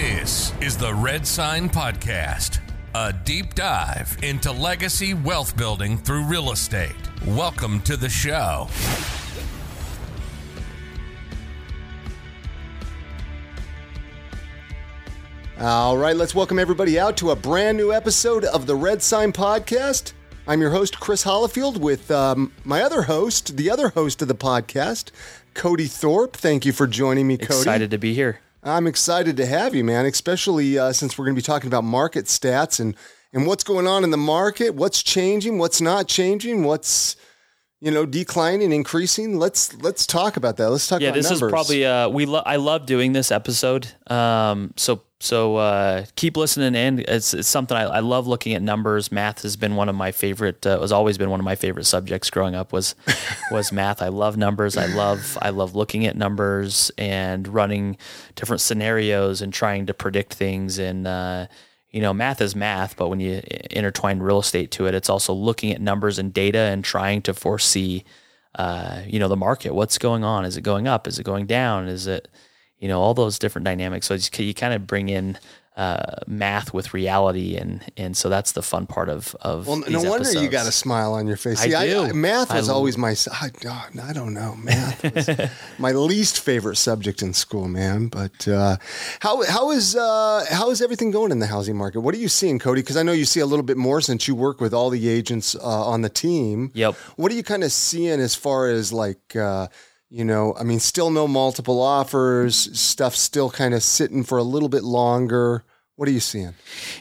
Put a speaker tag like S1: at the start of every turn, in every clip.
S1: This is the Red Sign Podcast, a deep dive into legacy wealth building through real estate. Welcome to the show.
S2: All right, let's welcome everybody out to a brand new episode of the Red Sign Podcast. I'm your host, Chris Hollifield, with um, my other host, the other host of the podcast, Cody Thorpe. Thank you for joining me, Cody.
S3: Excited to be here.
S2: I'm excited to have you, man, especially uh, since we're going to be talking about market stats and, and what's going on in the market, what's changing, what's not changing, what's you know declining, increasing. Let's let's talk about that. Let's talk
S3: Yeah,
S2: about
S3: this
S2: numbers.
S3: is probably uh, we. Lo- I love doing this episode. Um, so so uh, keep listening in. It's, it's something I, I love looking at numbers. Math has been one of my favorite. Uh, has always been one of my favorite subjects growing up. Was was math. I love numbers. I love I love looking at numbers and running different scenarios and trying to predict things and. Uh, you know, math is math, but when you intertwine real estate to it, it's also looking at numbers and data and trying to foresee, uh, you know, the market. What's going on? Is it going up? Is it going down? Is it, you know, all those different dynamics. So you kind of bring in uh, math with reality, and and so that's the fun part of of.
S2: Well, no wonder you got a smile on your face.
S3: I
S2: See,
S3: do.
S2: math was
S3: I-
S2: always my. I, God, I don't know. Math my least favorite subject in school, man. But uh, how how is uh, how is everything going in the housing market? What are you seeing, Cody? Because I know you see a little bit more since you work with all the agents uh, on the team.
S3: Yep.
S2: What are you kind of seeing as far as like? Uh, you know, I mean, still no multiple offers. Stuff still kind of sitting for a little bit longer. What are you seeing?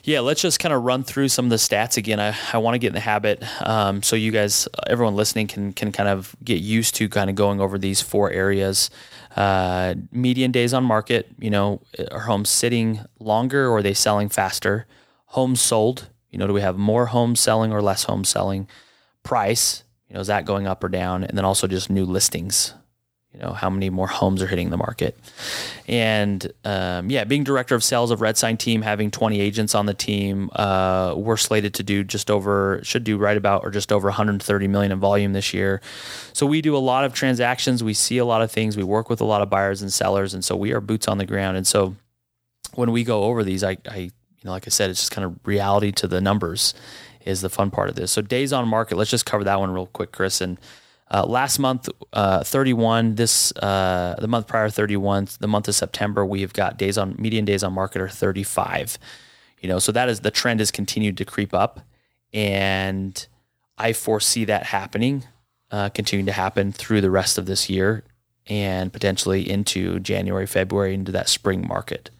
S3: Yeah, let's just kind of run through some of the stats again. I, I want to get in the habit um, so you guys, everyone listening, can can kind of get used to kind of going over these four areas. Uh, median days on market, you know, are homes sitting longer or are they selling faster? Homes sold, you know, do we have more homes selling or less homes selling? Price, you know, is that going up or down? And then also just new listings, you know how many more homes are hitting the market. And um, yeah being director of sales of red sign team having 20 agents on the team uh, we're slated to do just over should do right about or just over 130 million in volume this year. So we do a lot of transactions. We see a lot of things. We work with a lot of buyers and sellers. And so we are boots on the ground. And so when we go over these i, I you know like i said it's just kind of reality to the numbers is the fun part of this. So days on market. Let's just cover that one real quick chris. And uh, last month, uh, 31. This uh, the month prior, 31. The month of September, we've got days on median days on market are 35. You know, so that is the trend has continued to creep up, and I foresee that happening, uh, continuing to happen through the rest of this year, and potentially into January, February, into that spring market.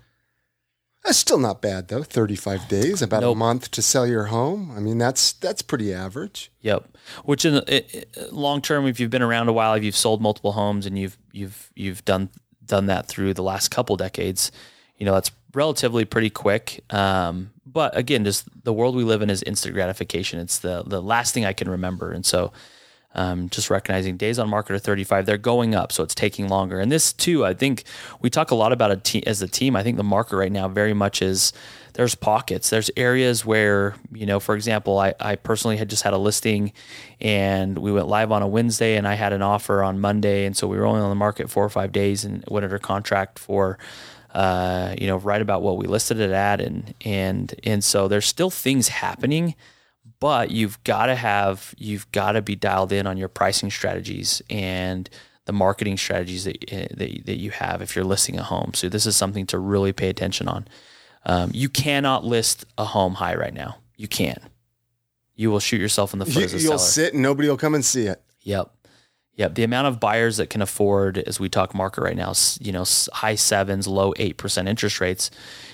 S2: That's still not bad though. Thirty-five days, about a month to sell your home. I mean, that's that's pretty average.
S3: Yep. Which in it- long term, if you've been around a while, if you've sold multiple homes and you've you've you've done done that through the last couple decades, you know that's relatively pretty quick. Um, but again, just the world we live in is instant gratification. It's the the last thing I can remember, and so um, just recognizing days on market are 35 they're going up so it's taking longer. And this too i think we talk a lot about a te- as a team i think the market right now very much is there's pockets. There's areas where you know for example i, I personally had just had a listing and we went live on a wednesday and i had an offer on monday. And so we were only on the market four or five days and went under contract for uh, you know right about what we listed it at. And and and so there's still things happening but you've got to have you've got to be dialed in on your pricing strategies and the marketing strategies that, that, that you have if you're listing a home. So this is something to really pay attention on. Um, you cannot list a home high right now. You can't. You will shoot yourself in the foot
S2: You,
S3: as a
S2: you'll
S3: seller.
S2: sit and nobody will come and see it.
S3: Yep. Yep. The amount of buyers that can afford, as we talk market right now, you know, high sevens, low 8% interest rates,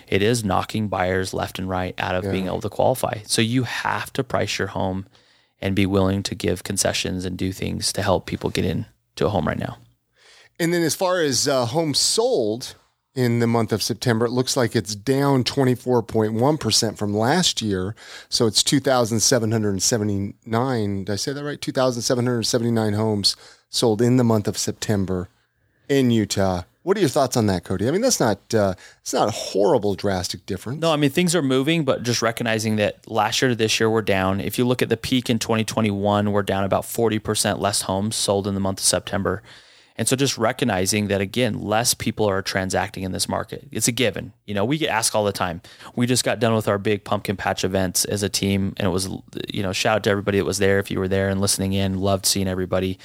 S3: it is knocking buyers left and right out of being able to qualify. So you have to price your home and be willing to give concessions and do things to help people get into a home right now.
S2: And then as far as uh, homes sold in the month of September, it looks like it's down 24.1% from last year. So it's 2,779. Did I say that right? 2,779 homes sold in the month of September in Utah. What are your thoughts on that, Cody? I mean, that's not uh, not a horrible drastic difference.
S3: No, I mean things are moving, but just recognizing that last year to this year we're down. If you look at the peak in 2021, we're down about 40% less homes sold in the month of September. And so just recognizing that again, less people are transacting in this market. It's a given. You know, we get asked all the time. We just got done with our big pumpkin patch events as a team and it was you know, shout out to everybody that was there if you were there and listening in. Loved seeing everybody.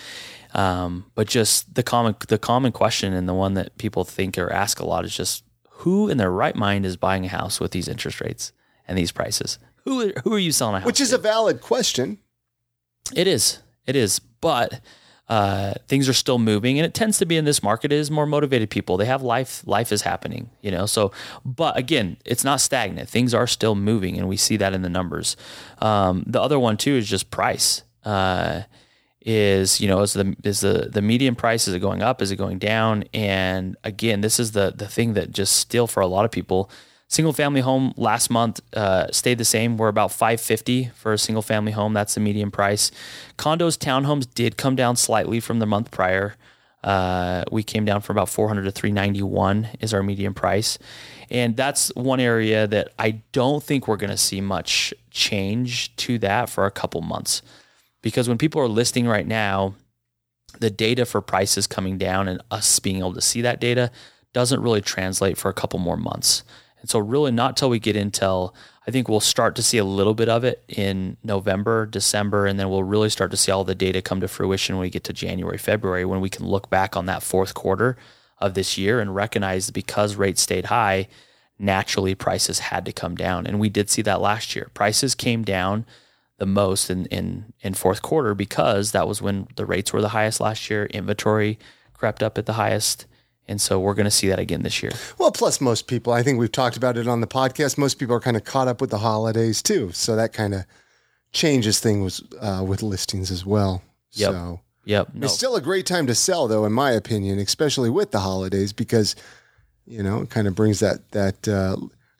S3: Um, but just the common the common question and the one that people think or ask a lot is just who in their right mind is buying a house with these interest rates and these prices? Who who are you selling a house?
S2: Which is
S3: to?
S2: a valid question.
S3: It is. It is. But uh, things are still moving, and it tends to be in this market is more motivated people. They have life. Life is happening, you know. So, but again, it's not stagnant. Things are still moving, and we see that in the numbers. Um, the other one too is just price. Uh, is you know is the is the the median price is it going up is it going down and again this is the the thing that just still for a lot of people Single family home last month uh, stayed the same. We're about 550 for a single family home. That's the median price. Condos, townhomes did come down slightly from the month prior. Uh, we came down from about 400 to 391 is our median price. And that's one area that I don't think we're going to see much change to that for a couple months. Because when people are listing right now, the data for prices coming down and us being able to see that data doesn't really translate for a couple more months. And so, really, not till we get until I think we'll start to see a little bit of it in November, December, and then we'll really start to see all the data come to fruition when we get to January, February, when we can look back on that fourth quarter of this year and recognize because rates stayed high, naturally prices had to come down. And we did see that last year. Prices came down the most in, in, in fourth quarter because that was when the rates were the highest last year. Inventory crept up at the highest. And so we're going to see that again this year.
S2: Well, plus most people, I think we've talked about it on the podcast. Most people are kind of caught up with the holidays too, so that kind of changes things uh, with listings as well.
S3: Yep.
S2: So
S3: yep.
S2: No. It's still a great time to sell, though, in my opinion, especially with the holidays, because you know it kind of brings that that uh,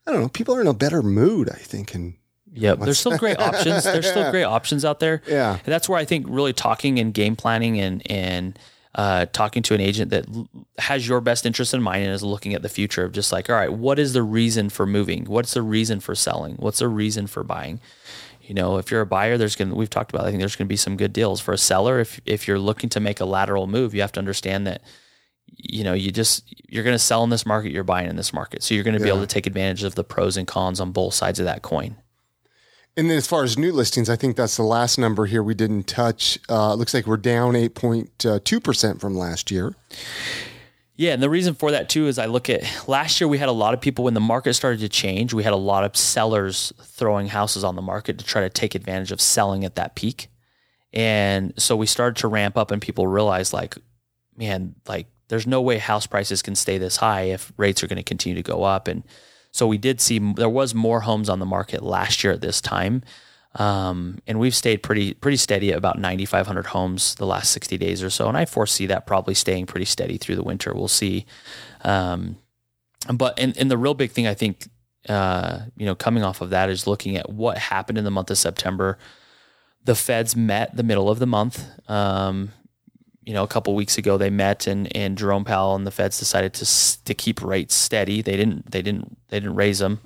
S2: I don't know. People are in a better mood, I think, and
S3: Yep. There's still great options. There's still great options out there.
S2: Yeah.
S3: And that's where I think really talking and game planning and and uh, talking to an agent that has your best interest in mind and is looking at the future of just like, all right, what is the reason for moving? What's the reason for selling? What's the reason for buying? You know, if you're a buyer, there's going to, we've talked about, I think there's going to be some good deals for a seller. If, if you're looking to make a lateral move, you have to understand that, you know, you just, you're going to sell in this market, you're buying in this market. So you're going to be able to take advantage of the pros and cons on both sides of that coin.
S2: And then as far as new listings, I think that's the last number here we didn't touch. Uh, looks like we're down 8.2% from last year.
S3: Yeah, and the reason for that too is I look at last year we had a lot of people when the market started to change, we had a lot of sellers throwing houses on the market to try to take advantage of selling at that peak. And so we started to ramp up and people realized like man, like there's no way house prices can stay this high if rates are going to continue to go up and so we did see there was more homes on the market last year at this time, um, and we've stayed pretty pretty steady at about 9,500 homes the last 60 days or so, and I foresee that probably staying pretty steady through the winter. We'll see, um, but and, and the real big thing I think uh, you know coming off of that is looking at what happened in the month of September. The Feds met the middle of the month. Um, you know, a couple weeks ago they met and, and Jerome Powell and the Feds decided to to keep rates steady. They didn't they didn't they didn't raise them,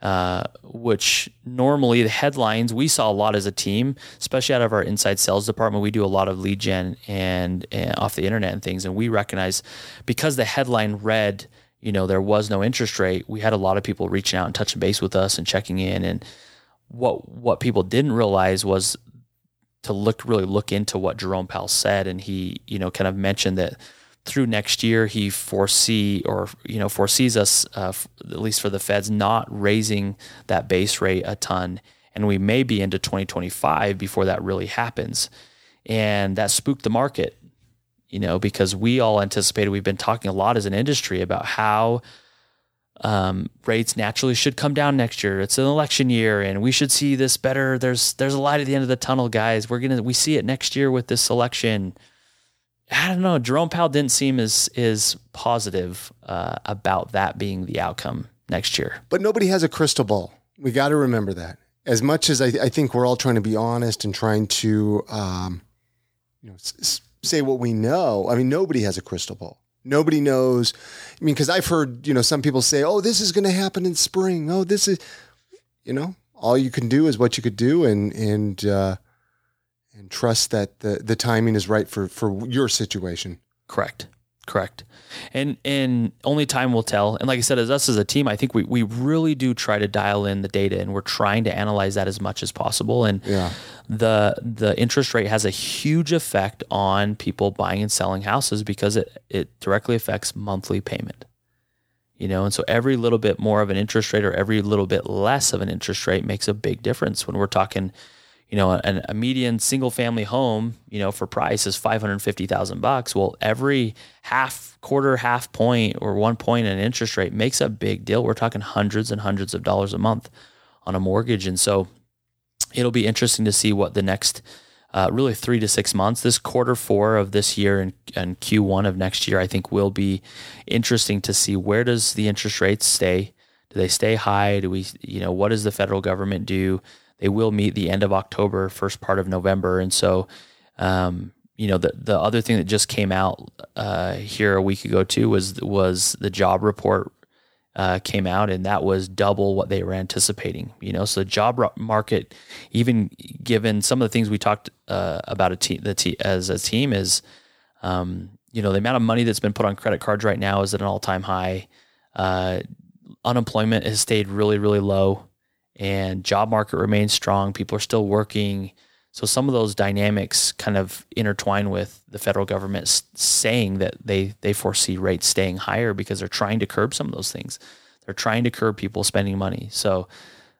S3: uh, which normally the headlines we saw a lot as a team, especially out of our inside sales department. We do a lot of lead gen and, and off the internet and things, and we recognize because the headline read, you know, there was no interest rate. We had a lot of people reaching out and touching base with us and checking in and. What what people didn't realize was to look really look into what Jerome Powell said, and he you know kind of mentioned that through next year he foresee or you know foresees us uh, at least for the Feds not raising that base rate a ton, and we may be into 2025 before that really happens, and that spooked the market, you know, because we all anticipated we've been talking a lot as an industry about how um, rates naturally should come down next year. It's an election year, and we should see this better. There's there's a light at the end of the tunnel, guys. We're gonna we see it next year with this election. I don't know. Jerome Powell didn't seem as is positive uh, about that being the outcome next year.
S2: But nobody has a crystal ball. We got to remember that. As much as I, I, think we're all trying to be honest and trying to, um, you know, s- say what we know. I mean, nobody has a crystal ball. Nobody knows. I mean, because I've heard, you know, some people say, oh, this is going to happen in spring. Oh, this is, you know, all you can do is what you could do and, and, uh, and trust that the, the timing is right for, for your situation.
S3: Correct. Correct. And and only time will tell. And like I said, as us as a team, I think we, we really do try to dial in the data and we're trying to analyze that as much as possible. And
S2: Yeah.
S3: the the interest rate has a huge effect on people buying and selling houses because it, it directly affects monthly payment. You know, and so every little bit more of an interest rate or every little bit less of an interest rate makes a big difference when we're talking you know, an, a median single family home, you know, for price is 550,000 bucks. Well, every half quarter, half point or one point in interest rate makes a big deal. We're talking hundreds and hundreds of dollars a month on a mortgage. And so it'll be interesting to see what the next uh, really three to six months, this quarter four of this year and, and Q1 of next year, I think will be interesting to see where does the interest rates stay? Do they stay high? Do we, you know, what does the federal government do? They will meet the end of October, first part of November, and so, um, you know, the the other thing that just came out uh, here a week ago too was was the job report uh, came out, and that was double what they were anticipating. You know, so the job market, even given some of the things we talked uh, about a te- the te- as a team, is um, you know the amount of money that's been put on credit cards right now is at an all time high. Uh, unemployment has stayed really really low and job market remains strong. People are still working. So some of those dynamics kind of intertwine with the federal government saying that they they foresee rates staying higher because they're trying to curb some of those things. They're trying to curb people spending money. So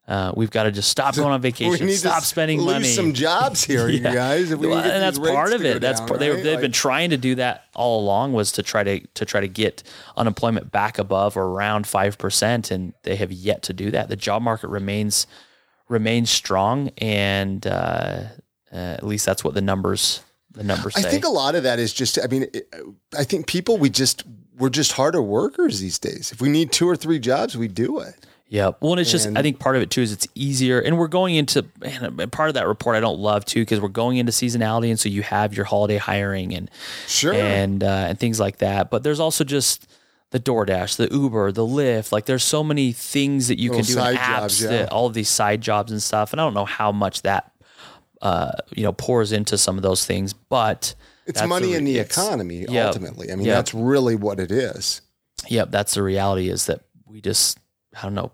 S3: uh, we've got to just stop going on vacation,
S2: we need
S3: stop
S2: to
S3: spending
S2: lose
S3: money.
S2: some jobs here, you
S3: Yeah.
S2: guys. If we
S3: Well, and that's part of it. That's
S2: down,
S3: part, they,
S2: right?
S3: they've
S2: Like-
S3: been trying to do that all along was to try to to try to get unemployment back above or around five percent, and they have yet to do that. The job market remains remains strong, and uh, uh, at least that's what the numbers the numbers Say.
S2: I think a lot of that is just. I mean, it- I think people we just we're just harder workers these days. If we need two or three jobs, we do it.
S3: Yeah. Well, and it's just,
S2: And-
S3: I think part of it too is it's easier. And we're going into, man, and part of that report I don't love too, because we're going into seasonality. And so you have your holiday hiring and,
S2: Sure.
S3: and, uh, and things like that. But there's also just the DoorDash, the Uber, the Lyft. Like there's so many things that you can do in apps,
S2: jobs, yeah.
S3: that, all of these side jobs and stuff. And I don't know how much that, uh, you know, pours into some of those things, but
S2: It's money
S3: the-
S2: in the economy
S3: Yep.
S2: ultimately. I mean,
S3: Yep.
S2: that's really what it is.
S3: Yep, that's the reality is that we just I don't know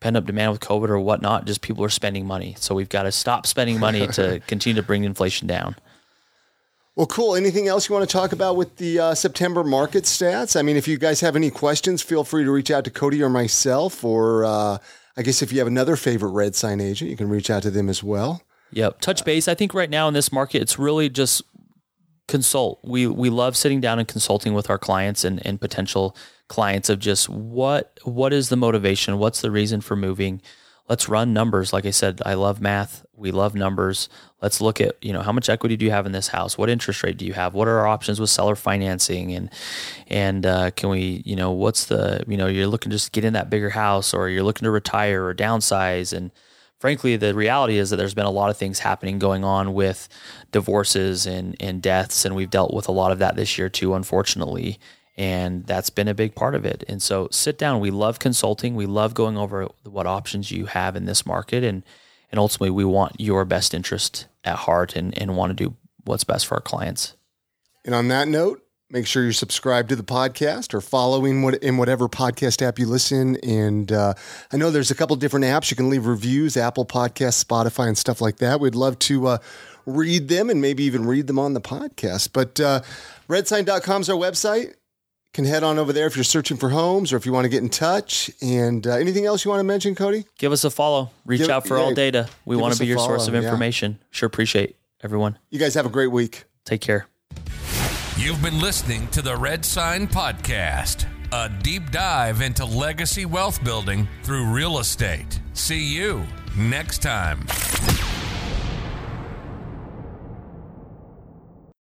S3: pent up demand with COVID or whatnot. Just people are spending money, so we've got to stop spending money to continue to bring inflation down.
S2: Well, cool. Anything else you want to talk about with the uh, September market stats? I mean, if you guys have any questions, feel free to reach out to Cody or myself, or uh, I guess if you have another favorite red sign agent, you can reach out to them as well.
S3: Yep, touch base. I think right now in this market, it's really just consult. We we love sitting down and consulting with our clients and, and potential clients of just what what is the motivation, what's the reason for moving. Let's run numbers. Like I said, I love math. We love numbers. Let's look at you know how much equity do you have in this house? What interest rate do you have? What are our options with seller financing? And and uh, can we you know what's the you know you're looking to just get in that bigger house or you're looking to retire or downsize and frankly, the reality is that there's been a lot of things happening going on with divorces and, and deaths, and we've dealt with a lot of that this year too, unfortunately. And that's been a big part of it. And so sit down. We love consulting. We love going over what options you have in this market. And, and ultimately, we want your best interest at heart and, and want to do what's best for our clients.
S2: And on that note, make sure you're subscribed to the podcast or following what in whatever podcast app you listen. And uh, I know there's a couple different apps you can leave reviews: Apple Podcasts, Spotify, and stuff like that. We'd love to uh, read them and maybe even read them on the podcast. But uh, redsign.com is our website. Can head on over there if you're searching for homes or if you want to get in touch. And uh, anything else you want to mention, Cody?
S3: Give us a follow. Reach
S2: Give-
S3: out for
S2: yeah,
S3: all data. We want to be
S2: a
S3: your source
S2: follow,
S3: of
S2: yeah.
S3: information. Sure appreciate everyone.
S2: You guys have a great week.
S3: Take care.
S1: You've been listening to the Red Sign Podcast, a deep dive into legacy wealth building through real estate. See you next time.